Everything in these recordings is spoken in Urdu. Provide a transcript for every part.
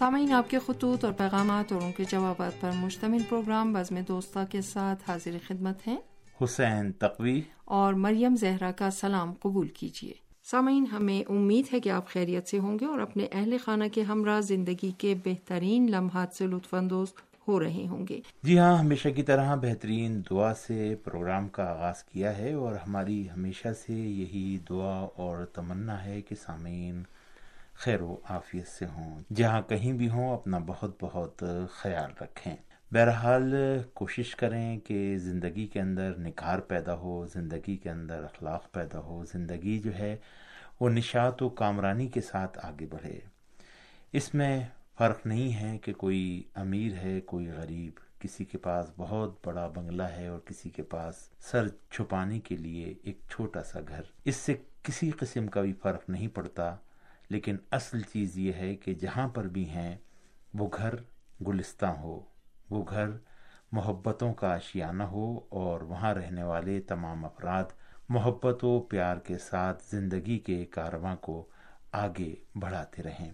سامعین آپ کے خطوط اور پیغامات اور ان کے جوابات پر مشتمل پروگرام بزم دوستہ کے ساتھ حاضر خدمت ہیں۔ حسین تقوی۔ اور مریم زہرا کا سلام قبول کیجیے۔ سامعین ہمیں امید ہے کہ آپ خیریت سے ہوں گے اور اپنے اہل خانہ کے ہمراہ زندگی کے بہترین لمحات سے لطف اندوز ہو رہے ہوں گے۔ جی ہاں ہمیشہ کی طرح بہترین دعا سے پروگرام کا آغاز کیا ہے اور ہماری ہمیشہ سے یہی دعا اور تمنا ہے کہ سامعین خیر و عافیت سے ہوں، جہاں کہیں بھی ہوں، اپنا بہت بہت خیال رکھیں۔ بہرحال کوشش کریں کہ زندگی کے اندر نکھار پیدا ہو، زندگی کے اندر اخلاق پیدا ہو، زندگی جو ہے وہ نشات و کامرانی کے ساتھ آگے بڑھے۔ اس میں فرق نہیں ہے کہ کوئی امیر ہے، کوئی غریب۔ کسی کے پاس بہت بڑا بنگلہ ہے اور کسی کے پاس سر چھپانے کے لیے ایک چھوٹا سا گھر۔ اس سے کسی قسم کا بھی فرق نہیں پڑتا۔ لیکن اصل چیز یہ ہے کہ جہاں پر بھی ہیں، وہ گھر گلستہ ہو، وہ گھر محبتوں کا اشیانہ ہو اور وہاں رہنے والے تمام افراد محبت و پیار کے ساتھ زندگی کے کارواں کو آگے بڑھاتے رہیں۔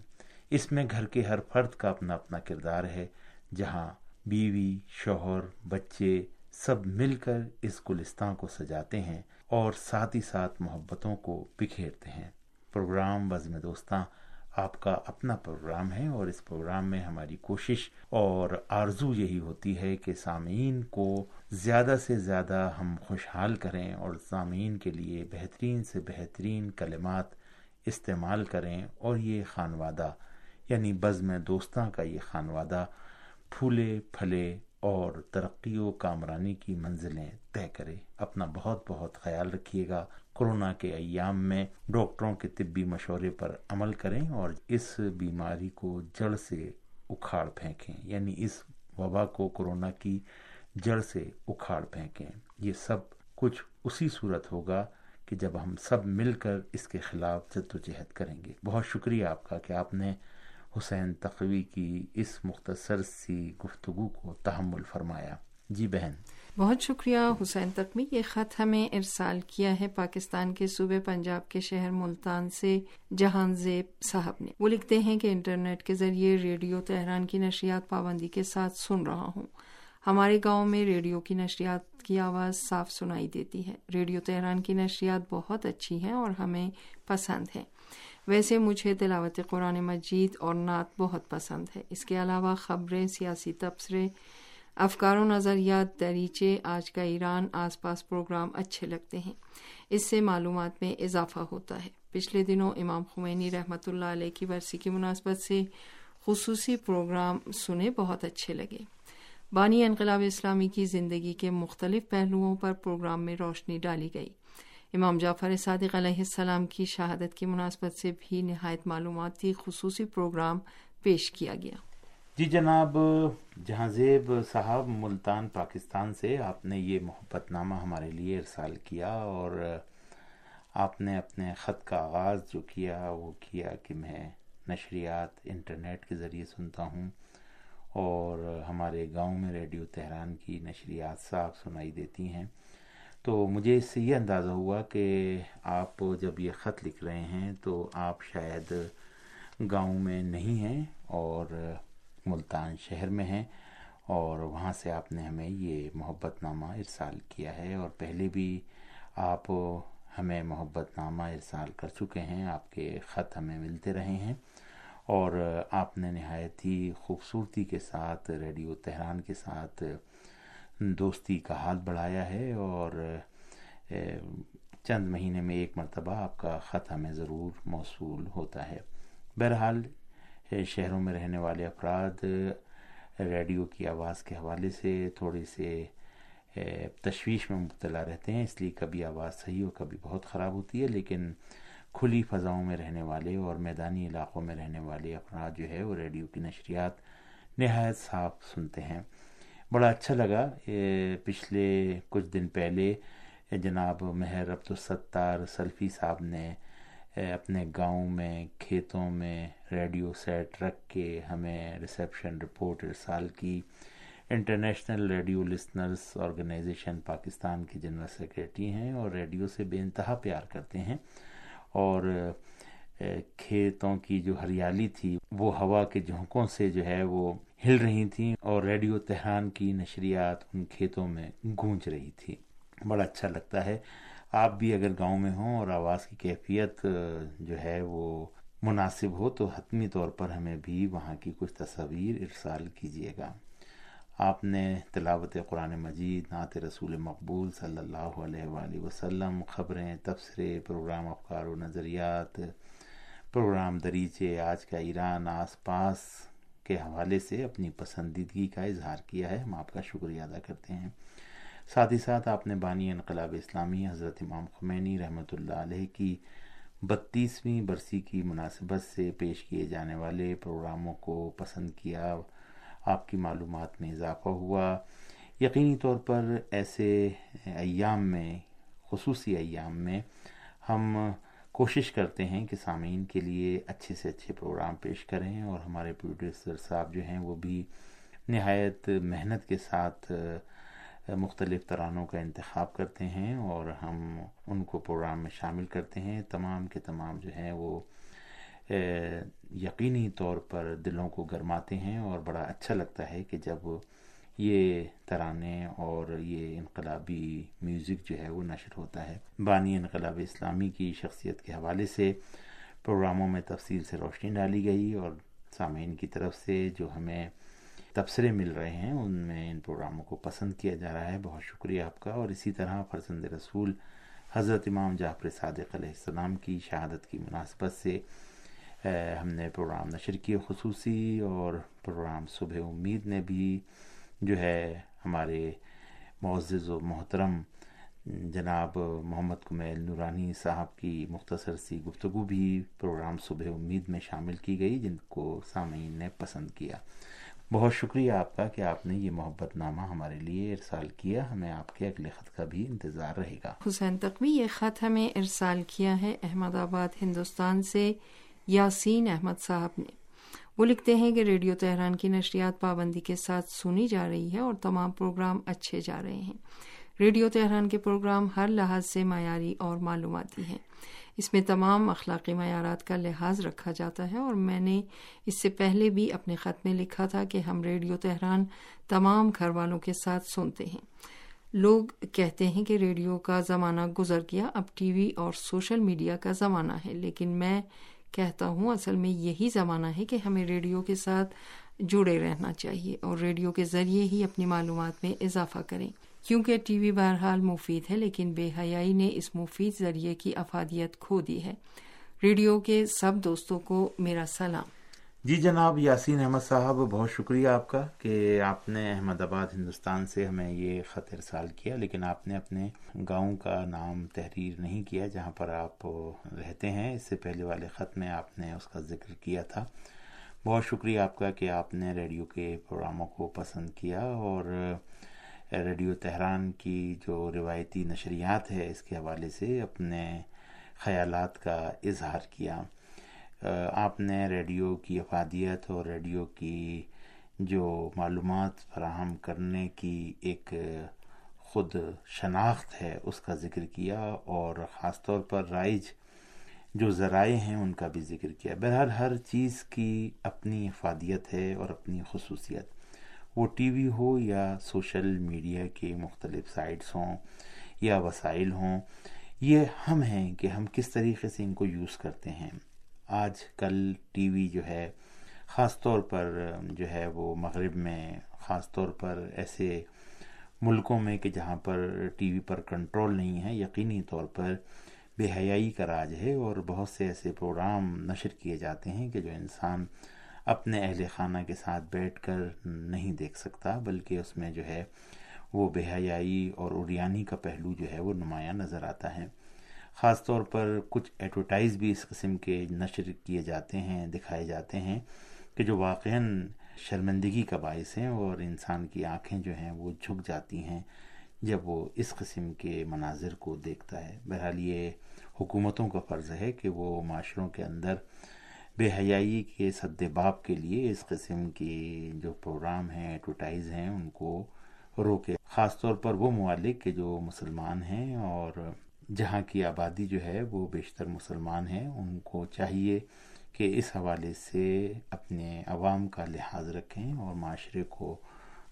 اس میں گھر کے ہر فرد کا اپنا اپنا کردار ہے، جہاں بیوی، شوہر، بچے سب مل کر اس گلستان کو سجاتے ہیں اور ساتھ ہی ساتھ محبتوں کو بکھیرتے ہیں۔ پروگرام بزم دوستاں، آپ کا اپنا پروگرام ہے اور اس پروگرام میں ہماری کوشش اور آرزو یہی ہوتی ہے کہ سامعین کو زیادہ سے زیادہ ہم خوشحال کریں اور سامعین کے لیے بہترین سے بہترین کلمات استعمال کریں اور یہ خانوادہ یعنی بزم دوستاں کا یہ خانوادہ پھولے، پھلے اور ترقی و کامرانی کی منزلیں طے کرے۔ اپنا بہت بہت خیال رکھیے گا۔ کورونا کے ایام میں ڈاکٹروں کے طبی مشورے پر عمل کریں اور اس بیماری کو جڑ سے اکھاڑ پھینکیں یعنی اس وبا کو کورونا کی جڑ سے اکھاڑ پھینکیں۔ یہ سب کچھ اسی صورت ہوگا کہ جب ہم سب مل کر اس کے خلاف جد و جہد کریں گے۔ بہت شکریہ آپ کا کہ آپ نے حسین تقوی کی اس مختصر سی گفتگو کو تحمل فرمایا۔ جی بہن۔ بہت شکریہ حسین تقوی، یہ خط ہمیں ارسال کیا ہے پاکستان کے صوبے پنجاب کے شہر ملتان سے جہان زیب صاحب نے۔ وہ لکھتے ہیں کہ انٹرنیٹ کے ذریعے ریڈیو تہران کی نشریات پابندی کے ساتھ سن رہا ہوں۔ ہمارے گاؤں میں ریڈیو کی نشریات کی آواز صاف سنائی دیتی ہے۔ ریڈیو تہران کی نشریات بہت اچھی ہیں اور ہمیں پسند ہیں۔ ویسے مجھے تلاوت قرآن مجید اور نعت بہت پسند ہے۔ اس کے علاوہ خبریں، سیاسی تبصرے افکار و نظریات دریچے، آج کا ایران آس پاس پروگرام اچھے لگتے ہیں۔ اس سے معلومات میں اضافہ ہوتا ہے۔ پچھلے دنوں امام خمینی رحمۃ اللہ علیہ کی برسی کی مناسبت سے خصوصی پروگرام سنے بہت اچھے لگے۔ بانی انقلاب اسلامی کی زندگی کے مختلف پہلوؤں پر پروگرام میں روشنی ڈالی گئی۔ امام جعفر صادق علیہ السلام کی شہادت کی مناسبت سے بھی نہایت معلوماتی خصوصی پروگرام پیش کیا گیا۔ جی جناب، جہاں زیب صاحب ملتان پاکستان سے آپ نے یہ محبت نامہ ہمارے لیے ارسال کیا اور آپ نے اپنے خط کا آغاز جو کیا وہ کیا کہ میں نشریات انٹرنیٹ کے ذریعے سنتا ہوں اور ہمارے گاؤں میں ریڈیو تہران کی نشریات صاف سنائی دیتی ہیں۔ تو مجھے اس سے یہ اندازہ ہوا کہ آپ جب یہ خط لکھ رہے ہیں تو آپ شاید گاؤں میں نہیں ہیں اور ملتان شہر میں ہیں اور وہاں سے آپ نے ہمیں یہ محبت نامہ ارسال کیا ہے اور پہلے بھی آپ ہمیں محبت نامہ ارسال کر چکے ہیں، آپ کے خط ہمیں ملتے رہے ہیں اور آپ نے نہایت ہی خوبصورتی کے ساتھ، ریڈیو تہران کے ساتھ دوستی کا ہاتھ بڑھایا ہے اور چند مہینے میں ایک مرتبہ آپ کا خط ہمیں ضرور موصول ہوتا ہے۔ بہرحال شہروں میں رہنے والے افراد، ریڈیو کی آواز کے حوالے سے تھوڑے سے تشویش میں مبتلا رہتے ہیں، اس لیے کبھی آواز صحیح اور کبھی بہت خراب ہوتی ہے، لیکن کھلی فضاؤں میں رہنے والے اور میدانی علاقوں میں رہنے والے افراد جو ہے، وہ ریڈیو کی نشریات نہایت صاف سنتے ہیں۔ بڑا اچھا لگا پچھلے کچھ دن پہلے جناب مہر عبد الستار سلفی صاحب نے اپنے گاؤں میں، کھیتوں میں ریڈیو سیٹ رکھ کے ہمیں ریسیپشن رپورٹ ارسال کی۔ International radio listeners organization Pakistan کی جنرل سیکریٹری ہیں اور ریڈیو سے بے انتہا پیار کرتے ہیں۔ اور کھیتوں کی جو ہریالی تھی، وہ ہوا کے جھونکوں سے جو ہے وہ ہل رہی تھیں اور ریڈیو تہران کی نشریات ان کھیتوں میں گونج رہی تھی۔ بڑا اچھا لگتا ہے۔ آپ بھی اگر گاؤں میں ہوں اور آواز کی کیفیت جو ہے وہ مناسب ہو، تو حتمی طور پر ہمیں بھی وہاں کی کچھ تصاویر ارسال کیجیے گا۔ آپ نے تلاوت قرآن مجید، نعت رسول مقبول صلی اللہ علیہ وآلہ وسلم، خبریں، تبصرے، پروگرام افکار و نظریات، پروگرام دریچے، آج کا ایران، آس پاس کے حوالے سے اپنی پسندیدگی کا اظہار کیا ہے، ہم آپ کا شکریہ ادا کرتے ہیں۔ ساتھ ہی ساتھ آپ نے بانی انقلاب اسلامی حضرت امام خمینی رحمۃ اللہ علیہ کی بتیسویں برسی کی مناسبت سے پیش کیے جانے والے پروگراموں کو پسند کیا، آپ کی معلومات میں اضافہ ہوا۔ یقینی طور پر ایسے ایام میں، خصوصی ایام میں ہم کوشش کرتے ہیں کہ سامعین کے لیے اچھے سے اچھے پروگرام پیش کریں اور ہمارے پروڈیوسر صاحب جو ہیں وہ بھی نہایت محنت کے ساتھ مختلف ترانوں کا انتخاب کرتے ہیں اور ہم ان کو پروگرام میں شامل کرتے ہیں۔ تمام کے تمام جو ہیں وہ یقینی طور پر دلوں کو گرماتے ہیں اور بڑا اچھا لگتا ہے کہ جب یہ ترانے اور یہ انقلابی میوزک جو ہے وہ نشر ہوتا ہے۔ بانی انقلاب اسلامی کی شخصیت کے حوالے سے پروگراموں میں تفصیل سے روشنی ڈالی گئی اور سامعین کی طرف سے جو ہمیں تبصرے مل رہے ہیں ان میں، ان پروگراموں کو پسند کیا جا رہا ہے۔ بہت شکریہ آپ کا۔ اور اسی طرح فرزند رسول حضرت امام جعفر صادق علیہ السلام کی شہادت کی مناسبت سے ہم نے پروگرام نشر کیے خصوصی اور پروگرام صبح امید نے بھی جو ہے ہمارے معزز و محترم جناب محمد کمیل نورانی صاحب کی مختصر سی گفتگو بھی پروگرام صبح امید میں شامل کی گئی، جن کو سامعین نے پسند کیا۔ بہت شکریہ آپ کا کہ آپ نے یہ محبت نامہ ہمارے لیے ارسال کیا، ہمیں آپ کے اگلے خط کا بھی انتظار رہے گا۔ حسین تقوی، یہ خط ہمیں ارسال کیا ہے احمد آباد، ہندوستان سے یاسین احمد صاحب نے۔ وہ لکھتے ہیں کہ ریڈیو تہران کی نشریات پابندی کے ساتھ سنی جا رہی ہے اور تمام پروگرام اچھے جا رہے ہیں۔ ریڈیو تہران کے پروگرام ہر لحاظ سے معیاری اور معلوماتی ہیں۔ اس میں تمام اخلاقی معیارات کا لحاظ رکھا جاتا ہے اور میں نے اس سے پہلے بھی اپنے خط میں لکھا تھا کہ ہم ریڈیو تہران تمام گھر والوں کے ساتھ سنتے ہیں۔ لوگ کہتے ہیں کہ ریڈیو کا زمانہ گزر گیا، اب ٹی وی اور سوشل میڈیا کا زمانہ ہے، لیکن میں کہتا ہوں اصل میں یہی زمانہ ہے کہ ہمیں ریڈیو کے ساتھ جڑے رہنا چاہیے اور ریڈیو کے ذریعے ہی اپنی معلومات میں اضافہ کریں۔ کیونکہ ٹی وی بہرحال مفید ہے، لیکن بے حیائی نے اس مفید ذریعے کی افادیت کھو دی ہے۔ ریڈیو کے سب دوستوں کو میرا سلام۔ جی جناب، یاسین احمد صاحب، بہت شکریہ آپ کا کہ آپ نے احمد آباد ہندوستان سے ہمیں یہ خط ارسال کیا، لیکن آپ نے اپنے گاؤں کا نام تحریر نہیں کیا جہاں پر آپ رہتے ہیں۔ اس سے پہلے والے خط میں آپ نے اس کا ذکر کیا تھا۔ بہت شکریہ آپ کا کہ آپ نے ریڈیو کے پروگراموں کو پسند کیا اور ریڈیو تہران کی جو روایتی نشریات ہے، اس کے حوالے سے اپنے خیالات کا اظہار کیا۔ آپ نے ریڈیو کی افادیت اور ریڈیو کی جو معلومات فراہم کرنے کی ایک خود شناخت ہے، اس کا ذکر کیا اور خاص طور پر رائج جو ذرائع ہیں، ان کا بھی ذکر کیا۔ بہرحال ہر چیز کی اپنی افادیت ہے اور اپنی خصوصیت۔ وہ ٹی وی ہو یا سوشل میڈیا کے مختلف سائٹس ہوں یا وسائل ہوں، یہ ہم ہیں کہ ہم کس طریقے سے ان کو یوز کرتے ہیں۔ آج کل ٹی وی جو ہے، خاص طور پر جو ہے وہ مغرب میں، خاص طور پر ایسے ملکوں میں کہ جہاں پر ٹی وی پر کنٹرول نہیں ہے، یقینی طور پر بے حیائی کا راج ہے اور بہت سے ایسے پروگرام نشر کیے جاتے ہیں کہ جو انسان اپنے اہل خانہ کے ساتھ بیٹھ کر نہیں دیکھ سکتا، بلکہ اس میں جو ہے وہ بے حیائی اور اریانی کا پہلو جو ہے وہ نمایاں نظر آتا ہے۔ خاص طور پر کچھ ایڈورٹائز بھی اس قسم کے نشر کیے جاتے ہیں، دکھائے جاتے ہیں کہ جو واقع شرمندگی کا باعث ہیں اور انسان کی آنکھیں جو ہیں وہ جھک جاتی ہیں جب وہ اس قسم کے مناظر کو دیکھتا ہے۔ بہرحال یہ حکومتوں کا فرض ہے کہ وہ معاشروں کے اندر بے حیائی کے سد باب کے لیے اس قسم کی جو پروگرام ہیں ایڈورٹائز ہیں، ان کو روکے۔ خاص طور پر وہ مالک کے جو مسلمان ہیں اور جہاں کی آبادی جو ہے وہ بیشتر مسلمان ہیں، ان کو چاہیے کہ اس حوالے سے اپنے عوام کا لحاظ رکھیں اور معاشرے کو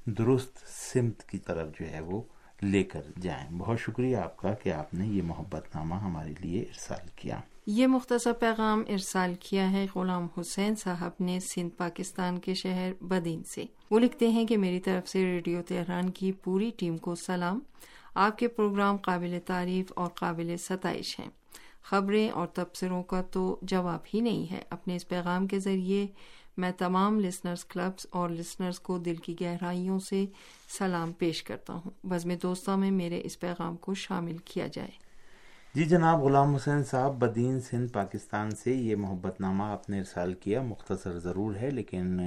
درست سمت کی طرف جو ہے وہ لے کر جائیں۔ بہت شکریہ آپ کا کہ آپ نے یہ محبت نامہ ہمارے لیے ارسال کیا۔ یہ مختصر پیغام ارسال کیا ہے غلام حسین صاحب نے سندھ پاکستان کے شہر بدین سے۔ وہ لکھتے ہیں کہ میری طرف سے ریڈیو تہران کی پوری ٹیم کو سلام۔ آپ کے پروگرام قابل تعریف اور قابل ستائش ہیں۔ خبریں اور تبصروں کا تو جواب ہی نہیں ہے۔ اپنے اس پیغام کے ذریعے میں تمام لسنرز کلبز اور لسنرز کو دل کی گہرائیوں سے سلام پیش کرتا ہوں۔ بزم دوستوں میں میرے اس پیغام کو شامل کیا جائے۔ جی جناب، غلام حسین صاحب، بدین سندھ، پاکستان سے یہ محبت نامہ آپ نے ارسال کیا، مختصر ضرور ہے، لیکن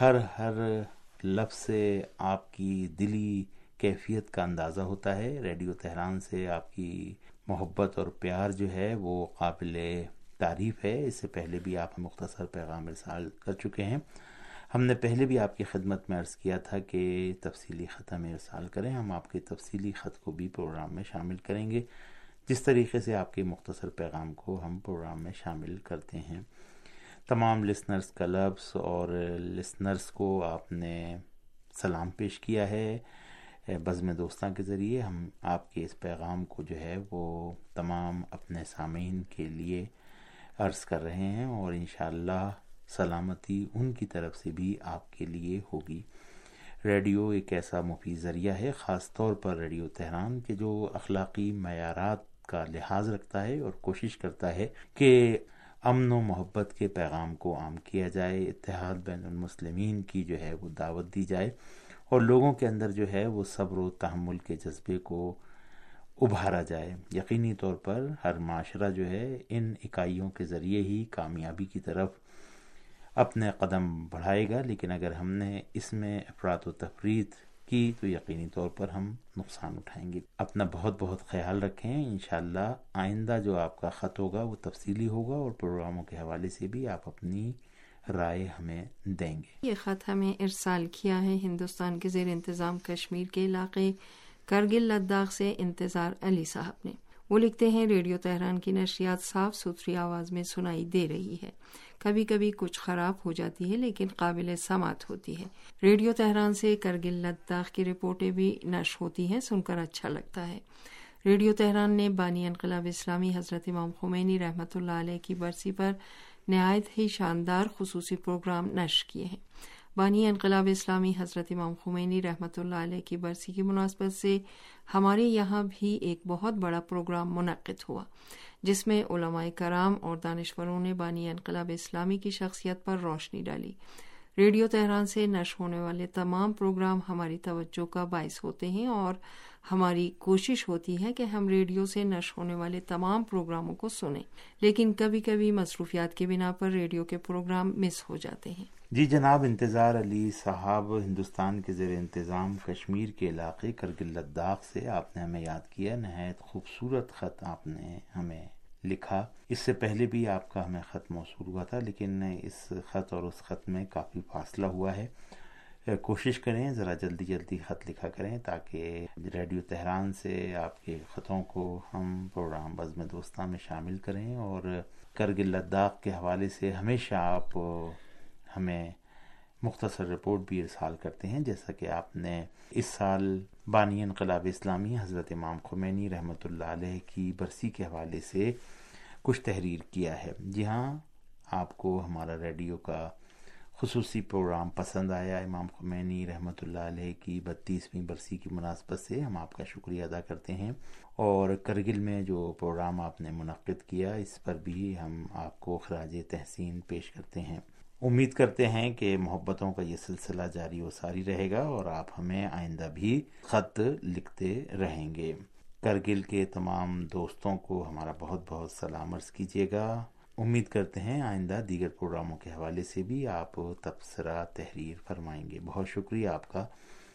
ہر ہر لفظ سے آپ کی دلی کیفیت کا اندازہ ہوتا ہے۔ ریڈیو تہران سے آپ کی محبت اور پیار جو ہے وہ قابل تعریف ہے، اس سے پہلے بھی آپ مختصر پیغام ارسال کر چکے ہیں۔ ہم نے پہلے بھی آپ کی خدمت میں عرض کیا تھا کہ تفصیلی خط ہمیں ارسال کریں، ہم آپ کے تفصیلی خط کو بھی پروگرام میں شامل کریں گے۔ جس طریقے سے آپ کے مختصر پیغام کو ہم پروگرام میں شامل کرتے ہیں۔ تمام لسنرز کلبس اور لسنرز کو آپ نے سلام پیش کیا ہے۔ بزم دوستاں کے ذریعے ہم آپ کے اس پیغام کو جو ہے وہ تمام اپنے سامعین کے لیے عرض کر رہے ہیں اور انشاءاللہ سلامتی ان کی طرف سے بھی آپ کے لیے ہوگی۔ ریڈیو ایک ایسا مفید ذریعہ ہے، خاص طور پر ریڈیو تہران کے جو اخلاقی معیارات کا لحاظ رکھتا ہے اور کوشش کرتا ہے کہ امن و محبت کے پیغام کو عام کیا جائے، اتحاد بین المسلمین کی جو ہے وہ دعوت دی جائے اور لوگوں کے اندر جو ہے وہ صبر و تحمل کے جذبے کو ابھارا جائے۔ یقینی طور پر ہر معاشرہ جو ہے ان اکائیوں کے ذریعے ہی کامیابی کی طرف اپنے قدم بڑھائے گا۔ لیکن اگر ہم نے اس میں افراد و تفرید کی تو یقینی طور پر ہم نقصان اٹھائیں گے۔ اپنا بہت بہت خیال رکھیں۔ انشاءاللہ آئندہ جو آپ کا خط ہوگا وہ تفصیلی ہوگا اور پروگراموں کے حوالے سے بھی آپ اپنی رائے ہمیں دیں گے۔ یہ خط ہمیں ارسال کیا ہے ہندوستان کے زیر انتظام کشمیر کے علاقے کرگل لداخ سے انتظار علی صاحب نے۔ وہ لکھتے ہیں، ریڈیو تہران کی نشریات صاف ستھری آواز میں سنائی دے رہی ہے۔ کبھی کبھی کچھ خراب ہو جاتی ہے، لیکن قابل سماعت ہوتی ہے۔ ریڈیو تہران سے کرگل لداخ کی رپورٹیں بھی نش ہوتی ہیں، سن کر اچھا لگتا ہے۔ ریڈیو تہران نے بانی انقلاب اسلامی حضرت امام خمینی رحمۃ اللہ علیہ کی برسی پر نہایت ہی شاندار خصوصی پروگرام نش کیے ہیں۔ بانی انقلاب اسلامی حضرت امام خمینی رحمۃ اللہ علیہ کی برسی کی مناسبت سے ہمارے یہاں بھی ایک بہت بڑا پروگرام منعقد ہوا، جس میں علماء کرام اور دانشوروں نے بانی انقلاب اسلامی کی شخصیت پر روشنی ڈالی۔ ریڈیو تہران سے نش ہونے والے تمام پروگرام ہماری توجہ کا باعث ہوتے ہیں اور ہماری کوشش ہوتی ہے کہ ہم ریڈیو سے نش ہونے والے تمام پروگراموں کو سنیں۔ لیکن کبھی کبھی مصروفیات کی بنا پر ریڈیو کے پروگرام مس ہو جاتے ہیں۔ جی جناب، انتظار علی صاحب ہندوستان کے زیر انتظام کشمیر کے علاقے کرگل لداخ سے آپ نے ہمیں یاد کیا۔ نہایت خوبصورت خط آپ نے ہمیں لکھا۔ اس سے پہلے بھی آپ کا ہمیں خط موصول ہوا تھا، لیکن اس خط اور اس خط میں کافی فاصلہ ہوا ہے۔ کوشش کریں ذرا جلدی جلدی خط لکھا کریں تاکہ ریڈیو تہران سے آپ کے خطوں کو ہم پروگرام بزم دوستہ میں شامل کریں اور کرگل لداخ کے حوالے سے ہمیشہ آپ ہمیں مختصر رپورٹ بھی ارسال کرتے ہیں، جیسا کہ آپ نے اس سال بانی انقلاب اسلامی حضرت امام خمینی رحمۃ اللہ علیہ کی برسی کے حوالے سے کچھ تحریر کیا ہے۔ جی ہاں آپ کو ہمارا ریڈیو کا خصوصی پروگرام پسند آیا۔ امام خمینی رحمۃ اللہ علیہ کی بتیسویں برسی کی مناسبت سے ہم آپ کا شکریہ ادا کرتے ہیں۔ اور کرگل میں جو پروگرام آپ نے منعقد کیا، اس پر بھی ہم آپ کو خراج تحسین پیش کرتے ہیں۔ امید کرتے ہیں کہ محبتوں کا یہ سلسلہ جاری و ساری رہے گا اور آپ ہمیں آئندہ بھی خط لکھتے رہیں گے۔ کرگل کے تمام دوستوں کو ہمارا بہت بہت سلام عرض کیجیے گا۔ امید کرتے ہیں آئندہ دیگر پروگراموں کے حوالے سے بھی آپ تبصرہ تحریر فرمائیں گے۔ بہت شکریہ آپ کا۔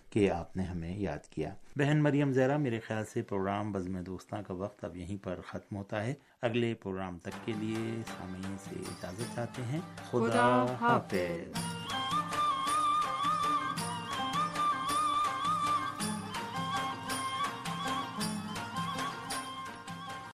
کہ آپ نے ہمیں یاد کیا۔ بہن مریم زیرا میرے خیال سے پروگرام بزم دوستاں کا وقت اب یہیں پر ختم ہوتا ہے۔ اگلے پروگرام تک کے لیے سامعین سے اجازت چاہتے ہیں۔ خدا حافظ۔